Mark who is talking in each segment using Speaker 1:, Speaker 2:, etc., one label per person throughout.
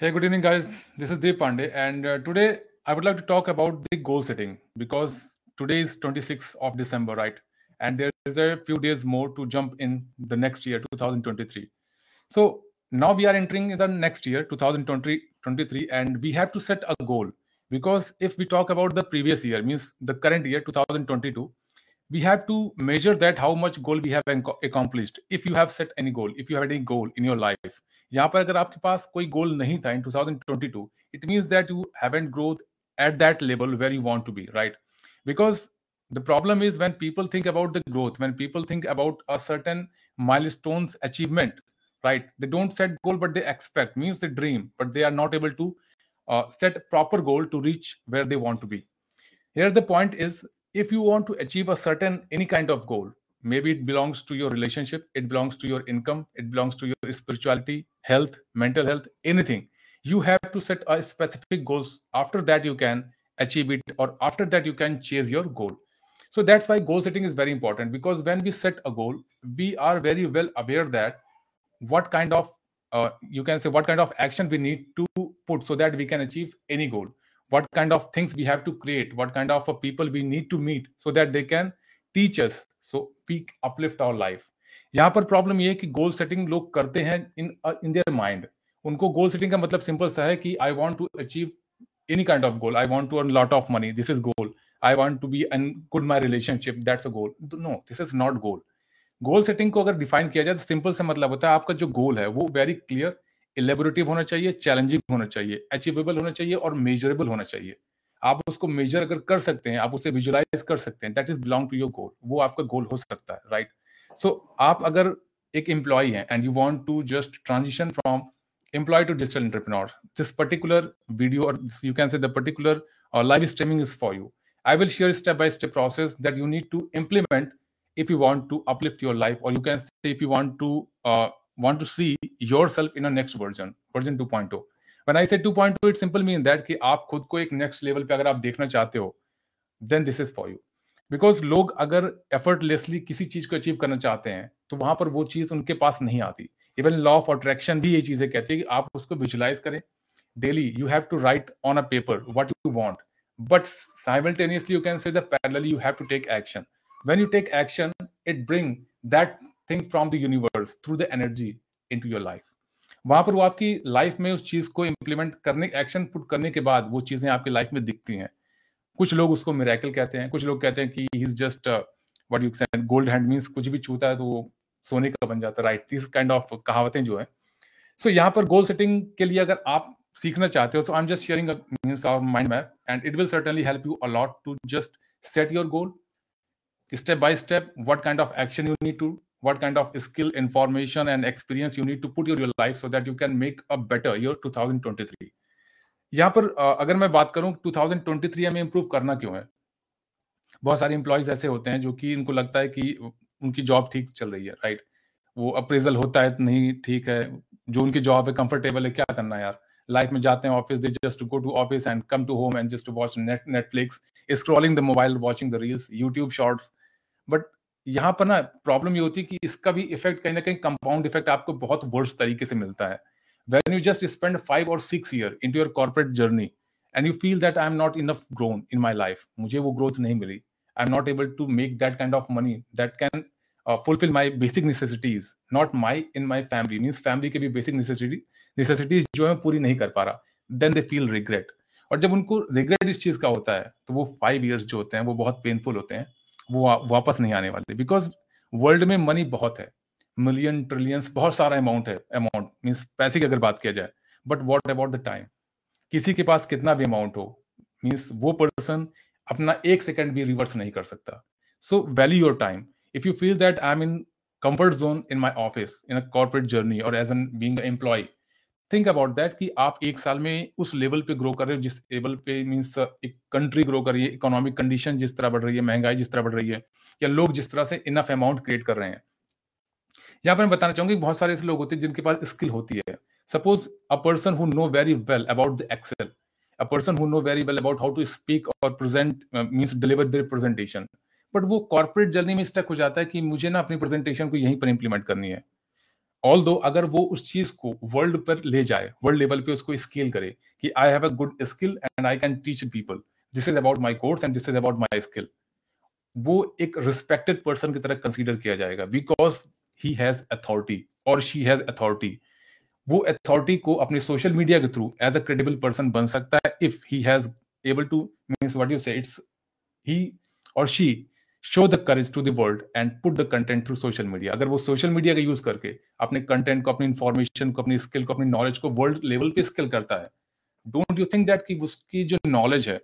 Speaker 1: Hey, good evening, guys. This is Deep Pandey, and uh, today I would like to talk about the goal setting because today is 26th of December, right? And there is a few days more to jump in the next year, 2023. So now we are entering the next year, 2023, and we have to set a goal because if we talk about the previous year, means the current year, 2022, we have to measure that how much goal we have accomplished. If you have set any goal, if you have any goal in your life, यहाँ पर अगर आपके पास कोई goal नहीं था इन 2022 it means that you have haven't growth at that level where you want to be right because the problem is when people think about the growth when people think about a certain milestones achievement right they don't set goal but they expect means the dream but they are not able to set proper goal to reach where they want to be here the point is if you want to achieve a certain any kind of goal maybe it belongs to your relationship it belongs to your income it belongs to your spirituality health mental health anything. You have to set a specific goals. After that you can achieve it or after that you can chase your goal. So that's why goal setting is very important because when we set a goal we are very well aware that what kind of uh, you can say what kind of action we need to put so that we can achieve any goal. What kind of things we have to create what kind of people we need to meet so that they can teach us so we uplift our life यहाँ पर problem ये है कि goal setting लोग करते हैं इन in their mind उनको goal setting का मतलब सिंपल सा है कि I want to achieve any kind of goal I want to earn lot of money this is goal I want to be an good my relationship that's a goal no this is not goal goal setting को अगर define किया जाए तो simple से मतलब होता है आपका जो गोल है वो वेरी क्लियर इलेबोरेटिव होना चाहिए चैलेंजिंग होना चाहिए अचीवेबल होना चाहिए और मेजरेबल होना चाहिए। आप उसको मेजर अगर कर सकते हैं, आप उसे विजुलाइज कर सकते हैं that is belong to your goal वो आपका गोल हो सकता है राइट सो आप अगर एक एम्प्लॉय है and you want to just transition from employ to digital entrepreneur this particular video or you can say the particular or live streaming is for you I will share step by step process that you need to implement if you want to uplift your life or you can say if you want to want to see yourself in a next version version two point when i say 2.2 it simple mean that कि आप खुद को एक next level पे अगर आप देखना चाहते हो then this is for you because लोग अगर एफर्टलेसली किसी चीज़ को अचीव करना चाहते हैं तो वहाँ पर वो चीज़ उनके पास नहीं आती इवन लॉ ऑफ़ अट्रैक्शन भी ये चीज़ें कहती है कि आप उसको विजुलाइज करें daily you have to write on a paper what you want but simultaneously you can say that parallelly you have to take action when you take action it bring that thing from the universe through the energy into your life वहाँ पर वो आपकी life में उस चीज़ को implement करने action put करने के बाद वो चीज़ें आपकी लाइफ में दिखती हैं। कुछ लोग उसको मिराकल कहते हैं कुछ लोग कहते हैं कि he is just what you say gold hand means कुछ भी छूता है तो वो सोने का बन जाता है राइट दिस काइंड ऑफ़ कहावतें जो है। सो so, यहाँ पर गोल सेटिंग के लिए अगर आप सीखना चाहते हो तो I am just sharing means of mind map and it will certainly help you a lot to just set your goal step by step what kind of action you need to what kind of skill, information, and experience you need to put your life so that you can make a better year 2023 यहाँ पर अगर मैं बात करूँ 2023 हमें improve करना क्यों है? बहुत सारे इंप्लॉयज ऐसे होते हैं जो कि इनको लगता है कि उनकी जॉब ठीक चल रही है राइट वो अप्रेजल होता है, नहीं ठीक है, जो उनकी जॉब है कंफर्टेबल है, क्या करना यार? लाइफ में जाते हैं office they just go to office and come to home and just watch net Netflix scrolling the mobile watching the reels YouTube shorts but यहाँ पर ना प्रॉब्लम ये होती है कि इसका भी इफ़ेक्ट कहीं ना कहीं कंपाउंड इफ़ेक्ट आपको बहुत वर्ष तरीके से मिलता है। When you just spend five or six year into your corporate journey and you feel that I am not enough grown in my life मुझे वो ग्रोथ नहीं मिली। I am not able to make that kind of money that can fulfil my basic necessities not my in my family means family के भी basic necessity necessities जो है पूरी नहीं कर पा रहा। देन दे फील रिग्रेट और जब उनको रिग्रेट इस चीज़ का होता है तो वो फाइव ईयर्स जो होते हैं, वो बहुत पेनफुल होते हैं। वो वापस नहीं आने वाले। बिकॉज़ वर्ल्ड में मनी बहुत है। मिलियन ट्रिलियंस बहुत सारा अमाउंट है अमाउंट मीन्स पैसे की अगर बात किया जाए। But what about the time किसी के पास कितना भी अमाउंट हो मीन्स वो पर्सन अपना एक सेकेंड भी रिवर्स नहीं कर सकता। So value your time if you feel that I am in comfort zone in my office in a corporate journey or as an being employ think about that कि आप एक साल में उस लेवल पे ग्रो कर रहे हो, जिस लेवल पे मीन्स एक कंट्री ग्रो कर रही है इकोनॉमिक कंडीशन जिस तरह बढ़ रही है, महँगाई जिस तरह बढ़ रही है, या लोग जिस तरह से इनफ अमाउंट क्रिएट कर रहे हैं। यहाँ पर मैं बताना चाहूँगा बहुत सारे ऐसे लोग होते हैं जिनके पास स्किल होती है। Suppose a person who know very well about the Excel a person who know very well about how to speak or present means deliver the presentation but वो कॉर्पोरेट जर्नी में स्टक हो जाता है कि मुझे ना अपनी प्रेजेंटेशन को यहीं पर इंप्लीमेंट करनी है। ऑल दो अगर वो उस चीज़ को वर्ल्ड पर ले जाए वर्ल्ड लेवल पे उसको स्केल करे कि I have a good skill and I can teach people this is about my course and this is about my skill वो एक रिस्पेक्टेड पर्सन की तरह कंसिडर किया जाएगा because he has authority or she has authority वो authority को अपने social media के through as a credible person बन सकता है if he has able to means what you say it's he or she show the courage to the world and put the content through social media अगर वो social media का use करके अपने content को, अपनी इंफॉर्मेशन को, अपनी skill को, अपनी नॉलेज को वर्ल्ड लेवल पे स्किल करता है डोंट यू थिंक दैट कि उसकी जो नॉलेज है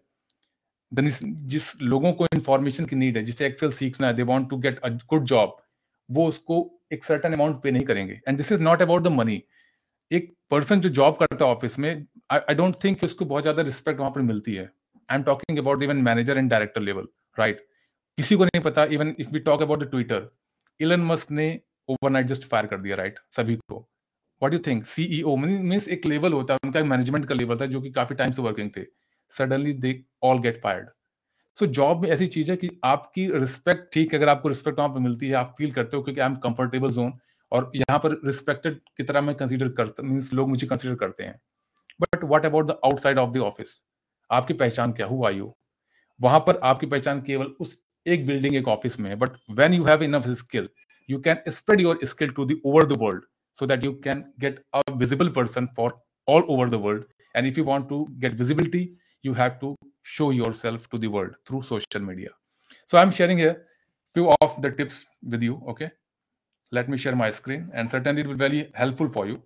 Speaker 1: जिस लोगों को इंफॉर्मेशन की नीड है, जिसे एक्सेल सीखना है they want to get a good job वो उसको एक सर्टन अमाउंट पे नहीं करेंगे. And this is not about the money एक पर्सन जो जॉब करता है ऑफ़िस में आई डोंट थिंक उसको बहुत ज़्यादा रिस्पेक्ट वहाँ पर मिलती है. I am talking about even manager and director level right किसी को नहीं पता even if we talk about the Twitter Elon Musk ने ओवरनाइट जस्ट फायर कर दिया राइट सभी को। What you think CEO means एक लेवल होता है, उनका मैनेजमेंट का लेवल था, जो कि काफ़ी टाइम से वर्किंग थे। Suddenly they all get fired so job में ऐसी चीज़ है कि आपकी रिस्पेक्ट ठीक है अगर आपको रिस्पेक्ट वहाँ पर मिलती है, आप फील करते हो, क्योंकि आई एम कंफर्टेबल जोन और यहाँ पर रिस्पेक्टेड की तरह मैं कंसिडर करता मीन्स लोग मुझे कंसिडर करते हैं। But what about the outside of the office आपकी पहचान क्या हुआ यू वहाँ पर आपकी पहचान केवल उस एक बिल्डिंग एक ऑफिस में है but when you have enough skill you can spread your skill to the over the world so that you can get a visible person for all over the world and if you want to get visibility you have to show yourself to the world through social media so i'm sharing here few of the tips with you okay let me share my screen and certainly it will be very helpful for you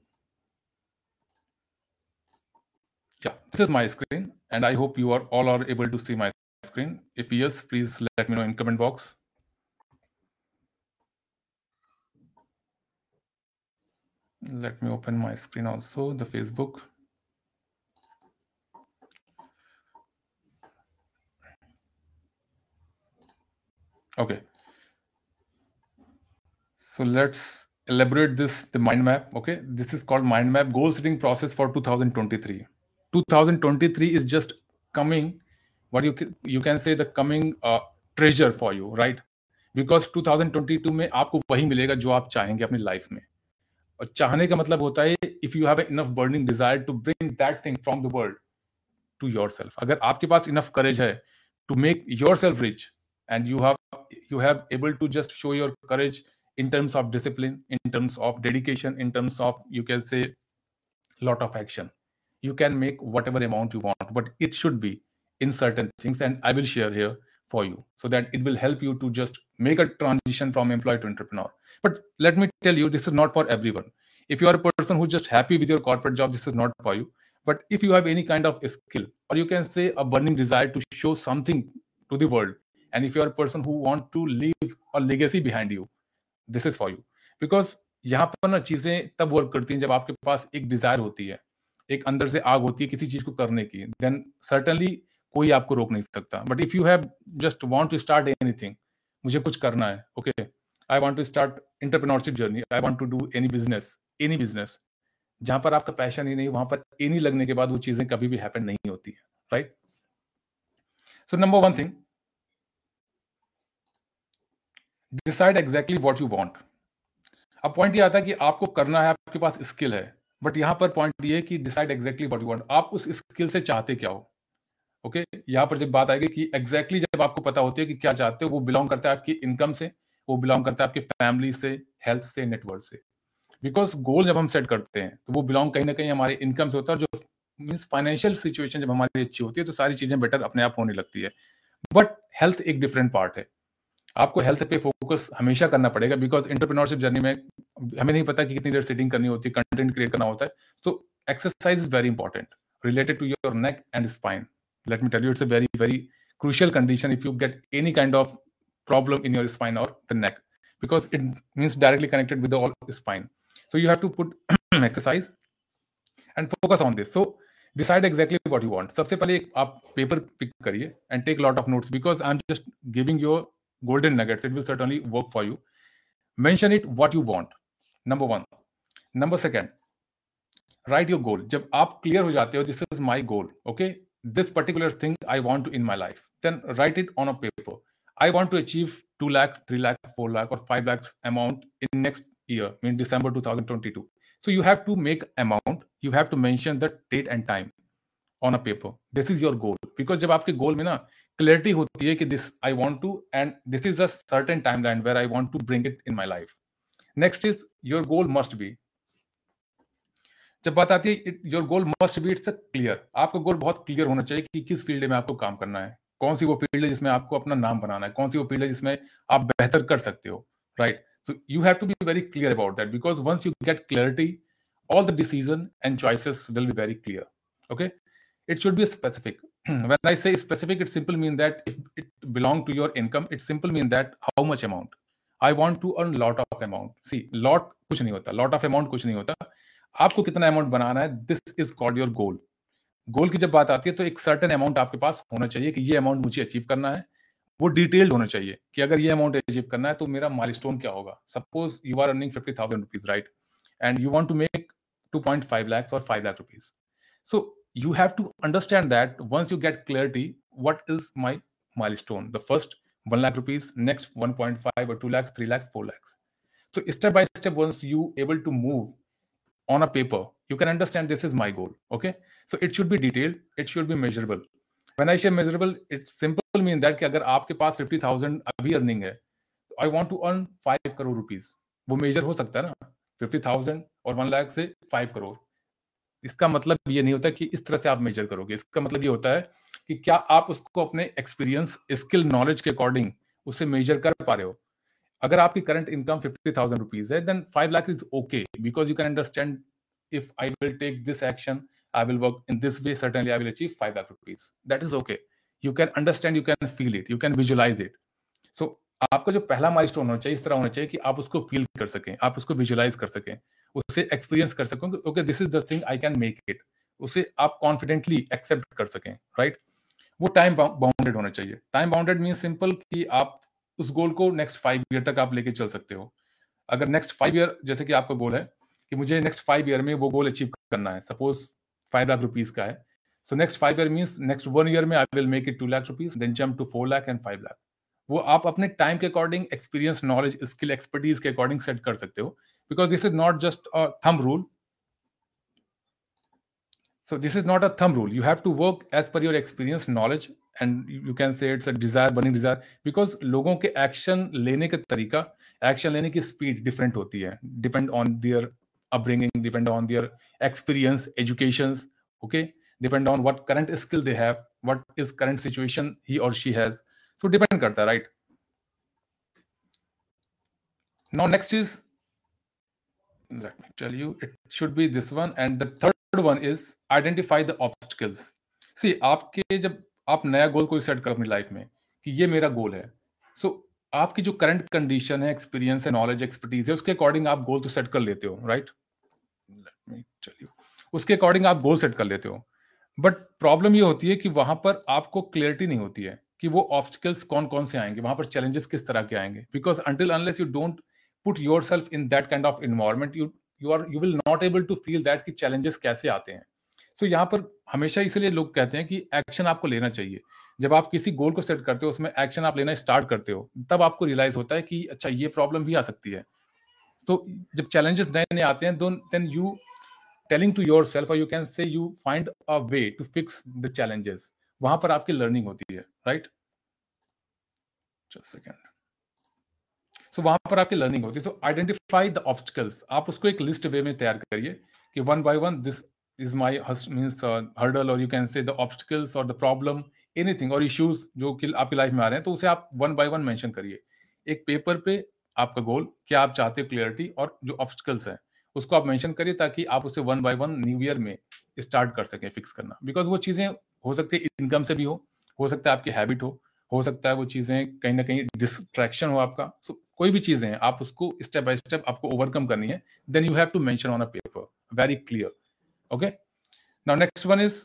Speaker 1: yeah this is my screen and i hope you are all are able to see my screen if yes please let me know in comment box let me open my screen also the facebook okay so let's elaborate this, the mind map. Okay. This is called mind map goal setting process for 2023. 2023 is just coming, what you can, you can say the coming uh, treasure for you, right? Because 2022 में आपको वही मिलेगा जो आप चाहेंगे अपनी life में और चाहने का मतलब होता है if you have enough burning desire to bring that thing from the world to yourself अगर आपके पास इनफ करेज है to make yourself rich and you have you have able to just show your courage in terms of discipline in terms of dedication in terms of you can say lot of action you can make whatever amount you want but it should be in certain things and i will share here for you so that it will help you to just make a transition from employee to entrepreneur but let me tell you this is not for everyone if you are a person who's just happy with your corporate job this is not for you but if you have any kind of skill or you can say a burning desire to show something to the world and if you are a person who want to leave a legacy behind you this is for you because यहाँ पर ना चीजें तब work करती हैं जब आपके पास एक डिजायर होती है एक अंदर से आग होती है किसी चीज को करने की देन सर्टनली कोई आपको रोक नहीं सकता। But if you have just want to start anything मुझे कुछ करना है okay I want to start entrepreneurship journey I want to do any business any business जहाँ पर आपका पैशन ही नहीं, वहाँ पर एनी लगने के बाद वो चीज़ें कभी भी हैपन नहीं होती है right so number one thing decide exactly what you want अब पॉइंट ये आता है कि आपको करना है, आपके पास स्किल है बट यहाँ पर पॉइंट ये कि decide exactly what you want आप उस स्किल से चाहते क्या हो? ओके? यहाँ पर जब बात आएगी कि एग्जैक्टली exactly जब आपको पता होती है कि क्या चाहते हो, वो बिलोंग करता है आपकी इनकम से, वो बिलोंग करता है आपकी फैमिली से हेल्थ से नेटवर्क से। बिकॉज़ गोल जब हम सेट करते हैं तो वो बिलोंग कहीं ना कहीं हमारे इनकम से होता है जो मीन्स फाइनेंशियल सिचुएशन जब हमारी अच्छी होती है तो सारी चीज़ें बेटर अपने आप होने लगती है। बट हेल्थ एक डिफरेंट पार्ट है। आपको हेल्थ पे फोकस हमेशा करना पड़ेगा बिकॉज़ इंटरप्रेन्योरशिप जर्नी में हमें नहीं पता कि कितनी देर सेटिंग करनी होती है कंटेंट क्रिएट करना होता है। तो exercise is very important related to your neck and spine let me tell you it's a very very crucial condition if you get any kind of problem in your spine or the neck because it means directly connected with the all spine so you have to put exercise and focus on this so decide exactly what you want सबसे पहले आप paper pick करिए and take lot of notes because I'm just giving you golden nuggets it will certainly work for you mention it what you want number one number second write your goal जब आप clear हो जाते हो this is my goal okay this particular thing I want to in my life then write it on a paper I want to achieve 2 lakh 3 lakh 4 lakh or 5 lakhs amount in next year, mean December 2022. So you have to make amount, you have to mention the date and time on a paper. This is your goal. Because जब आपके गोल में ना clarity होती है कि this I want to and this is a certain timeline where I want to bring it in my life next is your goal must be जब बात आती है your goal must be it's clear आपका goal बहुत clear होना चाहिए कि किस फ़ील्ड में आपको काम करना है। कौन सी वो फ़ील्ड है जिसमें आपको अपना नाम बनाना है? कौन सी वो फ़ील्ड है जिसमें आप बेहतर कर सकते हो? Right so you have to be very clear about that because once you get clarity all the decision and choices will be very clear okay it should be specific when I say specific it simple mean that if it belong to your income it simple mean that how much amount I want to earn lot of amount see lot कुछ नहीं होता। Lot of amount कुछ नहीं होता। आपको कितना amount बनाना है this is called your goal goal की जब बात आती है तो एक सर्टन अमाउंट आपके पास होना चाहिए कि ये अमाउंट मुझे अचीव करना है। वो डिटेल्ड होना चाहिए कि अगर ये अमाउंट अचीव करना है तो मेरा माइल क्या होगा? Suppose you are earning fifty thousand rupees right and you want to make two point five lakhs और five lakh rupees so you have to understand that once you get clarity what is my milestone the first one lakh rupees next one point five और two lakhs three lakh four lakhs so step by step once you able to move on a paper, you can understand this is my goal, okay? So it should be detailed, it should be measurable. When i say measurable, it simple mean that कि अगर आपके पास 50000 अभी earning है I want to earn 5 crore rupees वो major हो सकता है ना 50000 और 1 लाख से 5 करोड़ इसका मतलब ये नहीं होता कि इस तरह से आप मेजर करोगे। इसका मतलब ये होता है कि क्या आप उसको अपने एक्सपीरियंस स्किल नॉलेज के अकॉर्डिंग उसे मेजर कर पा रहे हो। अगर आपकी current income fifty thousand rupees है then five lakh is okay because you can understand if I will take this action, I will work in this way, certainly I will achieve 5 lakh rupees. That is okay. You can understand, you can feel it, you can visualize it. So आपका जो पहला milestone होना चाहिए इस तरह होना चाहिए कि आप उसको फील कर सकें आप उसको विजुलाइज कर सकें उसे एक्सपीरियंस कर सकें okay this is the thing I can make it उसे आप कॉन्फिडेंटली एक्सेप्ट कर सकें राइट right? वो टाइम बाउंडेड होना चाहिए टाइम बाउंडेड मीन सिंपल कि आप उस गोल को नेक्स्ट फाइव ईयर तक आप लेके चल सकते हो। अगर नेक्स्ट फाइव ईयर जैसे कि आपका गोल है, कि मुझे नेक्स्ट फाइव ईयर में वो गोल अचीव करना है सपोज़ फाइव लाख रुपीज़ का है। So next five year means next one year में I will make it two lakh rupees then jump to four lakh and five lakh वो आप अपने टाइम के according experience knowledge skill expertise के according set कर सकते हो। Because this is not just a thumb rule so this is not a thumb rule you have to work as per your experience knowledge and you can say it's a desire burning desire because लोगों के action लेने का तरीका action लेने की speed different होती है depend on their upbringing depend on their experience educations okay depend on what current skill they have what is current situation he or she has so depend karta right now next is let me tell you it should be this one and the third one is identify the obstacles see आपके जब आप नया गोल कोई set करो अपनी life में कि ये मेरा गोल है। सो so, आपकी जो करंट कंडीशन है एक्सपीरियंस है नॉलेज एक्सपर्टीज है उसके अकॉर्डिंग आप गोल तो सेट कर लेते हो राइट चलिए उसके अकॉर्डिंग आप गोल सेट कर लेते हो। बट प्रॉब्लम ये होती है कि वहाँ पर आपको क्लियरिटी नहीं होती है कि वो ऑब्स्टिकल्स कौन कौन से आएँगे वहाँ पर चैलेंजेस किस तरह के आएँगे। Because until unless you don't put yourself in that kind of environment you you are you will not able to feel that कि चैलेंजेस कैसे आते हैं। सो so, यहाँ पर हमेशा इसलिए लोग कहते हैं कि एक्शन आपको लेना चाहिए। जब आप किसी गोल को सेट करते हो, उसमें एक्शन आप लेना स्टार्ट करते हो, तब आपको रियलाइज़ होता है कि अच्छा ये प्रॉब्लम भी आ सकती है। तो जब चैलेंजेस नए नए आते हैं then you telling to yourself you can say you find a way to fix the challenges वहाँ पर आपकी लर्निंग होती है राइट सेकेंड सो वहाँ पर आपकी लर्निंग होती है। सो आइडेंटिफाई द ऑब्स्टिकल्स आप उसको एक लिस्ट वे में तैयार करिए कि one by one this is my means hurdle और you can say the obstacles और द प्रॉब्लम एनीथिंग और इश्यूज़ जो कि आपकी लाइफ में आ रहे हैं तो उसे आप वन बाय वन मेंशन करिए। एक पेपर पे आपका गोल क्या आप चाहते हो क्लियरिटी और जो ऑब्स्टिकल्स हैं उसको आप मेंशन करिए ताकि आप उसे one by one new year में स्टार्ट कर सकें फिक्स करना। बिकॉज़ वो चीज़ें हो सकती है इनकम से भी हो हो सकता है आपकी हैबिट हो हो सकता है वो चीज़ें कहीं ना कहीं डिस्ट्रैक्शन हो आपका। सो so, कोई भी चीज़ें हैं आप उसको स्टेप बाय स्टेप आपको ओवरकम करनी है then you have to mention on a paper very clear okay now next one is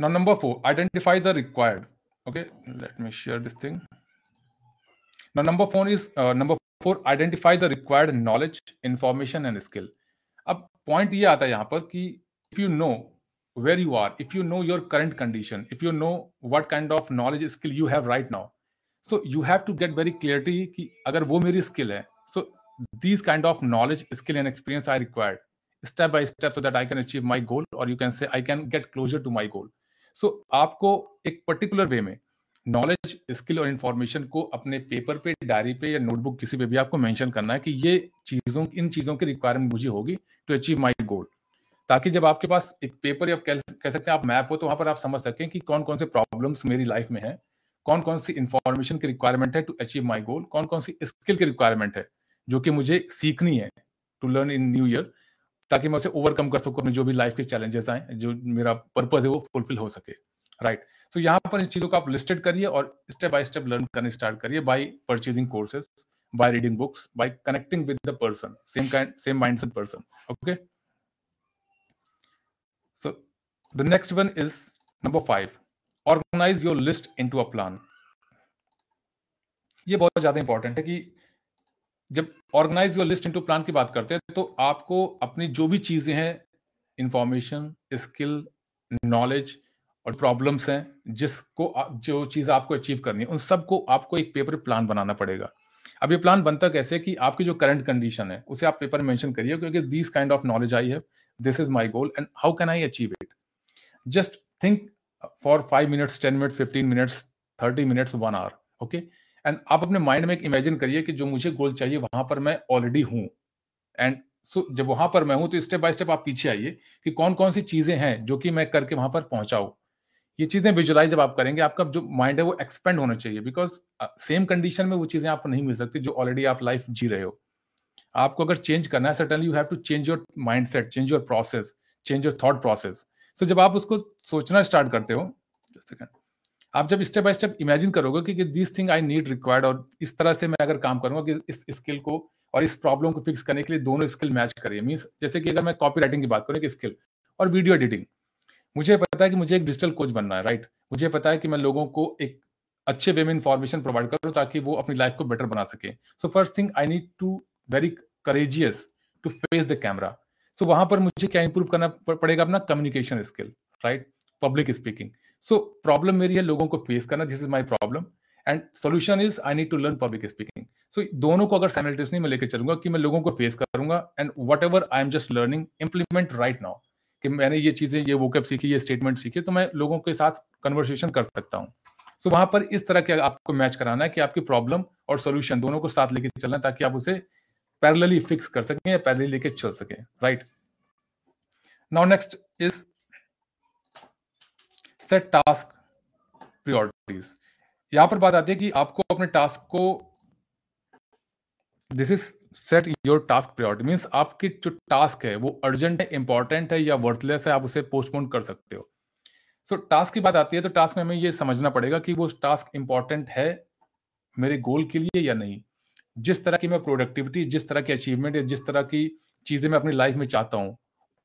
Speaker 1: now number four identify the required. Okay let me share this thing. Now number four is uh, number four identify the required knowledge information and skill अब point ये आता है यहाँ पर कि if you know where you are if you know your current condition if you know what kind of knowledge skill you have right now so you have to get very clarity कि अगर वो मेरी skill है these kind of knowledge skill and experience I required step by step so that I can achieve my goal, or you can say I can get closer to my goal. So, आपको एक particular way में knowledge skill और information को अपने paper पे diary पे, या notebook किसी पे भी आपको मेंशन करना है कि ये चीज़ों, इन चीज़ों की रिक्वायरमेंट मुझे होगी टू अचीव माय गोल ताकि जब आपके पास एक पेपर या कह सकते हैं आप मैप हो तो वहाँ पर आप समझ सकें कि कौन कौन से प्रॉब्लम्स मेरी लाइफ में है कौन कौन सी इन्फॉर्मेशन की रिक्वायरमेंट है टू अचीव माई गोल कौन कौन सी स्किल की रिक्वायरमेंट है जो कि मुझे सीखनी है to learn in new year ताकि मैं उसे ओवरकम कर सकूँ, अपने जो भी लाइफ के चैलेंजेस आए, जो मेरा पर्पज है, वो फुलफिल हो सके। Right right. सो यहाँ पर इन चीज़ों को आप लिस्टेड करिए और स्टेप बाय स्टेप लर्न करने स्टार्ट करिए by purchasing courses by reading books, by connecting with the person, same kind, same mindset person. Okay? So, the next one is number 5 organize your list into a plan. ये बहुत ज़्यादा important है कि जब organize your list into plan की बात करते हैं तो आपको अपनी जो भी चीज़ें हैं इंफॉर्मेशन स्किल नॉलेज और प्रॉब्लम्स हैं, जिसको जो चीज़ आपको अचीव करनी है, उन सबको आपको एक पेपर प्लान बनाना पड़ेगा। अब ये प्लान बनता कैसे कि आपकी जो करंट कंडीशन है, उसे आप पेपर मेंशन करिए, क्योंकि this kind of knowledge I है this is my goal and how can I achieve it just think for five minutes ten minutes fifteen minutes thirty minutes one hour okay and आप अपने mind में एक imagine करिए कि जो मुझे गोल चाहिए, वहाँ पर मैं ऑलरेडी हूँ। एंड सो जब वहाँ पर मैं हूँ तो स्टेप बाय स्टेप आप पीछे आइए कि कौन कौन सी चीज़ें हैं जो कि मैं करके वहाँ पर पहुंचाऊं। ये चीज़ें विजुलाइज जब आप करेंगे, आपका जो माइंड है वो एक्सपेंड होना चाहिए बिकॉज़ सेम कंडीशन में वो चीज़ें आपको नहीं मिल सकती जो ऑलरेडी आप लाइफ जी रहे हो। आपको अगर चेंज करना है certainly you have to change your mindset change your process change your thought process तो जब आप उसको सोचना स्टार्ट करते हो सेकंड आप जब स्टेप बाय स्टेप इमेजिन करोगे कि this thing I need required और इस तरह से मैं अगर काम करूँगा कि इस स्किल को और इस प्रॉब्लम को फिक्स करने के लिए दोनों स्किल मैच करिए। मीन्स जैसे कि अगर मैं कॉपी राइटिंग की बात करूँ कि स्किल और वीडियो एडिटिंग मुझे पता है कि मुझे एक डिजिटल कोच बनना है राइट मुझे पता है कि मैं लोगों को एक अच्छे वे में इंफॉर्मेशन प्रोवाइड करूँ ताकि वो अपनी लाइफ को बेटर बना सके। So first thing I need to very courageous to face the camera so वहाँ पर मुझे क्या इंप्रूव करना पड़ेगा अपना communication skill right public speaking so problem मेरी है लोगों को फेस करना this is my problem and solution is I need to learn public speaking so दोनों को अगर साइमल्टेनियसली मैं लेकर चलूँगा कि मैं लोगों को फेस करूँगा and whatever I am just learning implement right now कि मैंने ये चीज़ें, ये वोकअप सीखी, ये स्टेटमेंट सीखी तो मैं लोगों के साथ कन्वर्सेशन कर सकता हूँ। तो वहाँ पर इस तरह के आपको मैच कराना है कि आपकी प्रॉब्लम और सोल्यूशन दोनों को साथ लेके चलना ताकि आप उसे पैरेलली फिक्स कर सकें या पैरेलली लेके चल सकें right now next is set task priorities यहाँ पर बात आती है कि आपको अपने टास्क को this is set your task priority means आपकी जो टास्क है वो अर्जेंट है इंपॉर्टेंट है या वर्थलेस है आप उसे पोस्टपोन कर सकते हो। सो so, टास्क की बात आती है तो टास्क में हमें ये समझना पड़ेगा कि वो टास्क इंपॉर्टेंट है मेरे गोल के लिए या नहीं। जिस तरह की मैं प्रोडक्टिविटी जिस तरह की अचीवमेंट या जिस तरह की चीज़ें मैं अपनी लाइफ में चाहता हूँ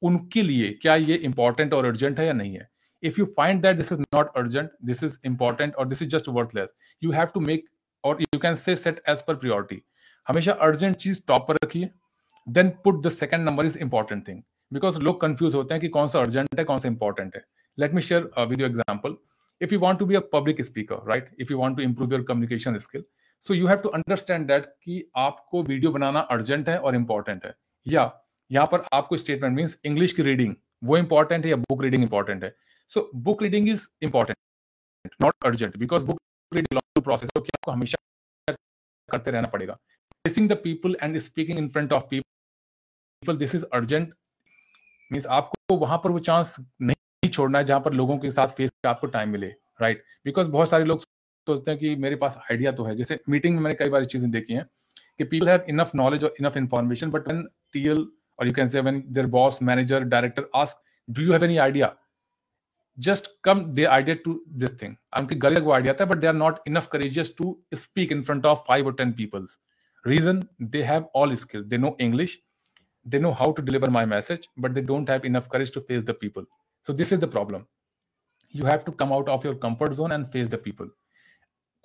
Speaker 1: उनके लिए क्या ये इंपॉर्टेंट और अर्जेंट है या नहीं है? if you find that this is not urgent this is important or this is just worthless you have to make or you can say set as per priority हमेशा अर्जेंट चीज top पर रखिए then put the second number is important thing because लोग confuse होते हैं कि कौन सा अर्जेंट है कौन सा इंपॉर्टेंट है let me share with you example if you want to be a public speaker right if you want to improve your communication skill so you have to understand that कि आपको video बनाना urgent है और important है या यहाँ पर आपको statement means English की रीडिंग वो इंपॉर्टेंट है या बुक रीडिंग इंपॉर्टेंट है book reading is important not urgent because book reading long process तो आपको हमेशा करते रहना पड़ेगा। Facing the people and speaking in front of people this is urgent means आपको वहाँ पर वो चांस नहीं छोड़ना है, जहाँ पर लोगों के साथ फेस आपको टाइम मिले राइट right? बिकॉज़ बहुत सारे लोग सोचते हैं कि मेरे पास आइडिया तो है। जैसे मीटिंग में मैंने कई बार चीज़ें देखी हैं कि पीपल हैव इनफ नॉलेज और enough information but when TL और you can say when their boss manager director ask do you have any idea just come the idea to this thing उनके गले को आइडिया था but they are not enough courageous to speak in front of five और ten peoples reason they have all skills they know english they know how to deliver my message but they don't have enough courage to face the people so this is the problem you have to come out of your comfort zone and face the people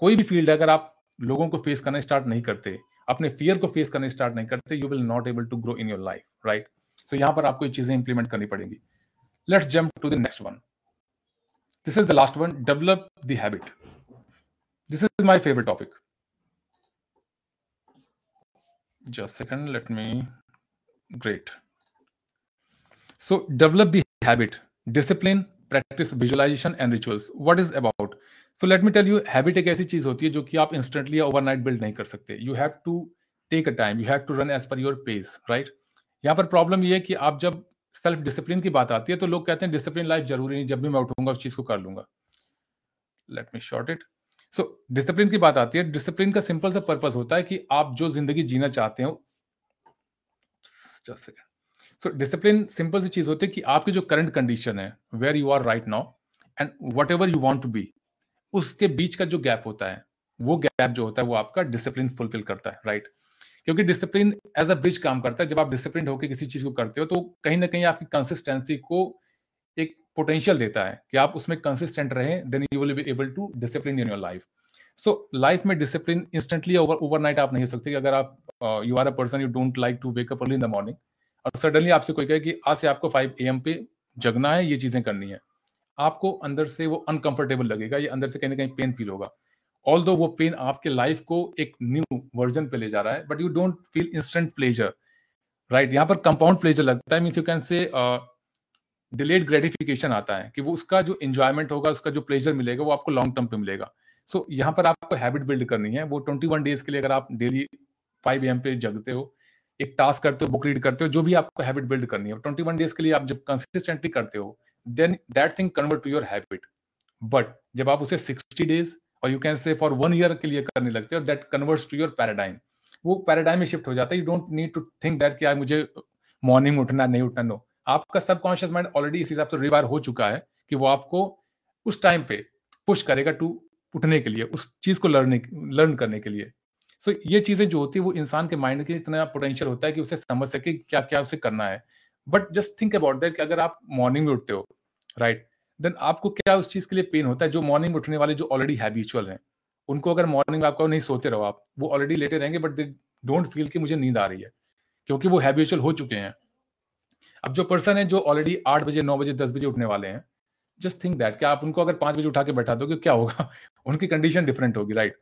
Speaker 1: कोई भी field अगर आप लोगों को face करना start नहीं करते अपने फियर को फेस करना स्टार्ट नहीं करते you will not able to grow in your life right so यहां पर आपको ये चीजें इंप्लीमेंट करनी पड़ेंगी let's jump to the next one This is the last one develop the habit. this is my favorite topic just a second let me great so develop the habit discipline practice visualization and rituals what is about so let me tell you habit एक ऐसी चीज होती है जो कि आप instantly या overnight build नहीं कर सकते you have to take a time you have to run as per your pace right यहाँ पर प्रॉब्लम ये है कि आप जब सेल्फ डिसिप्लिन की बात आती है तो लोग कहते हैं डिसिप्लिन लाइफ ज़रूरी नहीं, जब भी मैं उठूँगा उस चीज़ को कर लूँगा। Let me short it so discipline की बात आती है डिसिप्लिन का सिंपल सा पर्पज होता है कि आप जो ज़िंदगी जीना चाहते हो जस्ट सो डिसिप्लिन सिंपल सी चीज़ होती है कि आपकी जो करंट कंडीशन है where you are right now and whatever you want to be उसके बीच का जो गैप होता है, वो गैप जो होता है, वो आपका डिसिप्लिन फुलफिल करता है राइट right? क्योंकि डिसिप्लिन एज अ ब्रिज काम करता है। जब आप डिसिप्लिन होकर किसी चीज़ को करते हो तो कहीं ना कहीं आपकी कंसिस्टेंसी को एक पोटेंशियल देता है कि आप उसमें कंसिस्टेंट रहें then you will be able to discipline in your life so life में डिसिप्लिन इंस्टेंटली ओवर ओवरनाइट आप नहीं हो सकते अगर आप you are a person you don't like to wake up early in the morning और suddenly आपसे कोई कहे कि आज से आपको फाइव ए एम पे जगना है, ये चीज़ें करनी है। आपको अंदर से वो अनकंफर्टेबल लगेगा, या अंदर से कहीं ना कहीं पेन फील होगा। ऑल दो वो पेन आपके लाइफ को एक न्यू वर्जन पे ले जा रहा है but you don't feel instant pleasure right यहाँ पर कंपाउंड प्लेजर लगता है means you can say delayed gratification आता है कि वो उसका जो इंजॉयमेंट होगा उसका जो प्लेजर मिलेगा वो आपको लॉन्ग टर्म पे मिलेगा। सो so, यहाँ पर आपको हैबिट बिल्ड करनी है। वो ट्वेंटी वन डेज़ के लिए अगर आप डेली फाइव एम पे जगते हो एक टास्क करते हो बुक रीड करते हो जो भी आपको हैबिट बिल्ड करनी है ट्वेंटी वन डेज़ के लिए आप जब कंसिस्टेंटली करते हो then that thing convert to your habit but जब आप उसे सिक्सटी डेज़ और you can say for one year के लिए करने लगते हो that converts to your paradigm वो पैराडाइम में शिफ्ट हो जाता है। You don't need to think that कि यार मुझे मॉर्निंग उठना नहीं उठना नो आपका सबकॉन्शियस माइंड ऑलरेडी इस हिसाब से रिवायर हो चुका है कि वो आपको उस टाइम पे पुश करेगा टू उठने के लिए उस चीज़ को लर्न लर्न करने के लिए। सो so, ये चीज़ें जो होती है वो इंसान के माइंड के इतना पोटेंशियल होता है कि उसे समझ सके क्या क्या उसे करना है। But just think about that कि अगर आप मॉर्निंग में उठते हो राइट देन आपको क्या उस चीज़ के लिए पेन होता है? जो मॉर्निंग उठने वाले जो ऑलरेडी हैबिचुअल हैं, उनको अगर मॉर्निंग में आपको नहीं सोते रहो आप, वो ऑलरेडी लेटे रहेंगे बट दे डोंट फील कि मुझे नींद आ रही है, क्योंकि वो हैबिचुअल हो चुके हैं। अब जो पर्सन है, जो ऑलरेडी आठ बजे, नौ बजे, दस बजे उठने वाले हैं जस्ट थिंक दैट कि आप उनको अगर पाँच बजे उठा के बैठा दोगे, क्या होगा? उनकी कंडीशन डिफरेंट होगी राइट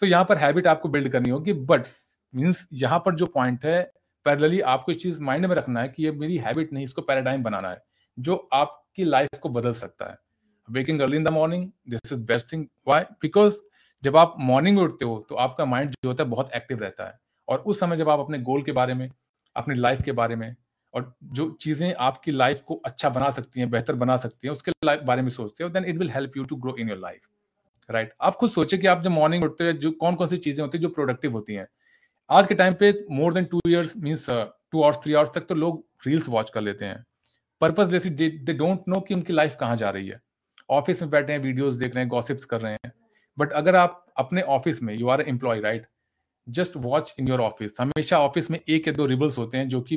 Speaker 1: सो यहाँ पर हैबिट आपको बिल्ड करनी होगी बट मीन्स यहाँ पर जो पॉइंट है पैरेलली आपको इस चीज़ माइंड में रखना है कि ये मेरी हैबिट नहीं, इसको पैराडाइम बनाना है। जो आपकी लाइफ को बदल सकता है। Waking early in the morning this is best thing why because जब आप मॉर्निंग में उठते हो तो आपका माइंड जो होता है, बहुत एक्टिव रहता है। और उस समय जब आप अपने गोल के बारे में, अपनी लाइफ के बारे में, और जो चीज़ें आपकी लाइफ को अच्छा बना सकती हैं, बेहतर बना सकती हैं, उसके बारे में सोचते हो then it will help you to grow in your life right आप खुद सोचे कि आप जब मॉर्निंग उठते हो, जो कौन कौन सी चीज़ें होती है, जो प्रोडक्टिव होती हैं। आज के टाइम पे more than two years means two hours three hours तक तो लोग रील्स वॉच कर लेते हैं। पर्पज दे डोंट नो कि उनकी लाइफ कहाँ जा रही है। ऑफ़िस में बैठे हैं वीडियोस देख रहे हैं गॉसिप्स कर रहे हैं। बट अगर आप अपने ऑफ़िस में you are employ right just watch in your office हमेशा ऑफ़िस में एक या दो रिबल्स होते हैं जो कि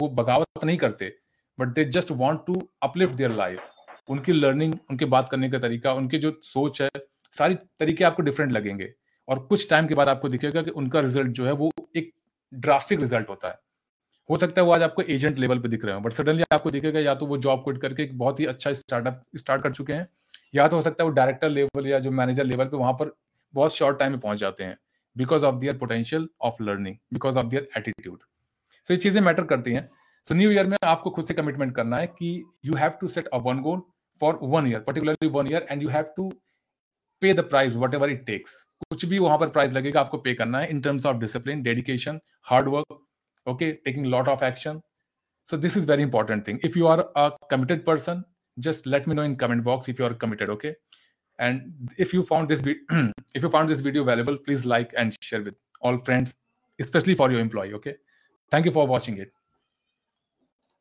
Speaker 1: वो बगावत नहीं करते। But they just want to uplift their life उनकी लर्निंग उनके बात करने का तरीका, उनके जो सोच है, सारी तरीके आपको डिफरेंट लगेंगे। और कुछ टाइम के बाद आपको दिखेगा कि उनका रिज़ल्ट जो है वो एक ड्रास्टिक रिज़ल्ट होता है। हो सकता है वो आज आपको एजेंट लेवल पे दिख रहे हो बट सडनली आपको दिखेगा या तो वो जॉब क्विट करके एक बहुत ही अच्छा स्टार्टअप स्टार्ट कर चुके हैं, या तो हो सकता है वो डायरेक्टर लेवल या जो मैनेजर लेवल पे वहाँ पर बहुत शॉर्ट टाइम में पहुँच जाते हैं because of their potential of learning because of their attitude so ये चीज़ें मैटर करती हैं। सो न्यू ईयर में आपको खुद से कमिटमेंट करना है कि you have to set a one goal for one year particularly one year and you have to pay the price whatever it takes कुछ भी वहाँ पर प्राइस लगेगा, आपको पे करना है in terms of discipline dedication hard work okay taking a lot of action. So this is very important thing. If you are a committed person just let me know in comment box if you are committed okay? And if you found this if you found this video valuable please like and share with all friends especially for your employee okay? Thank you for watching it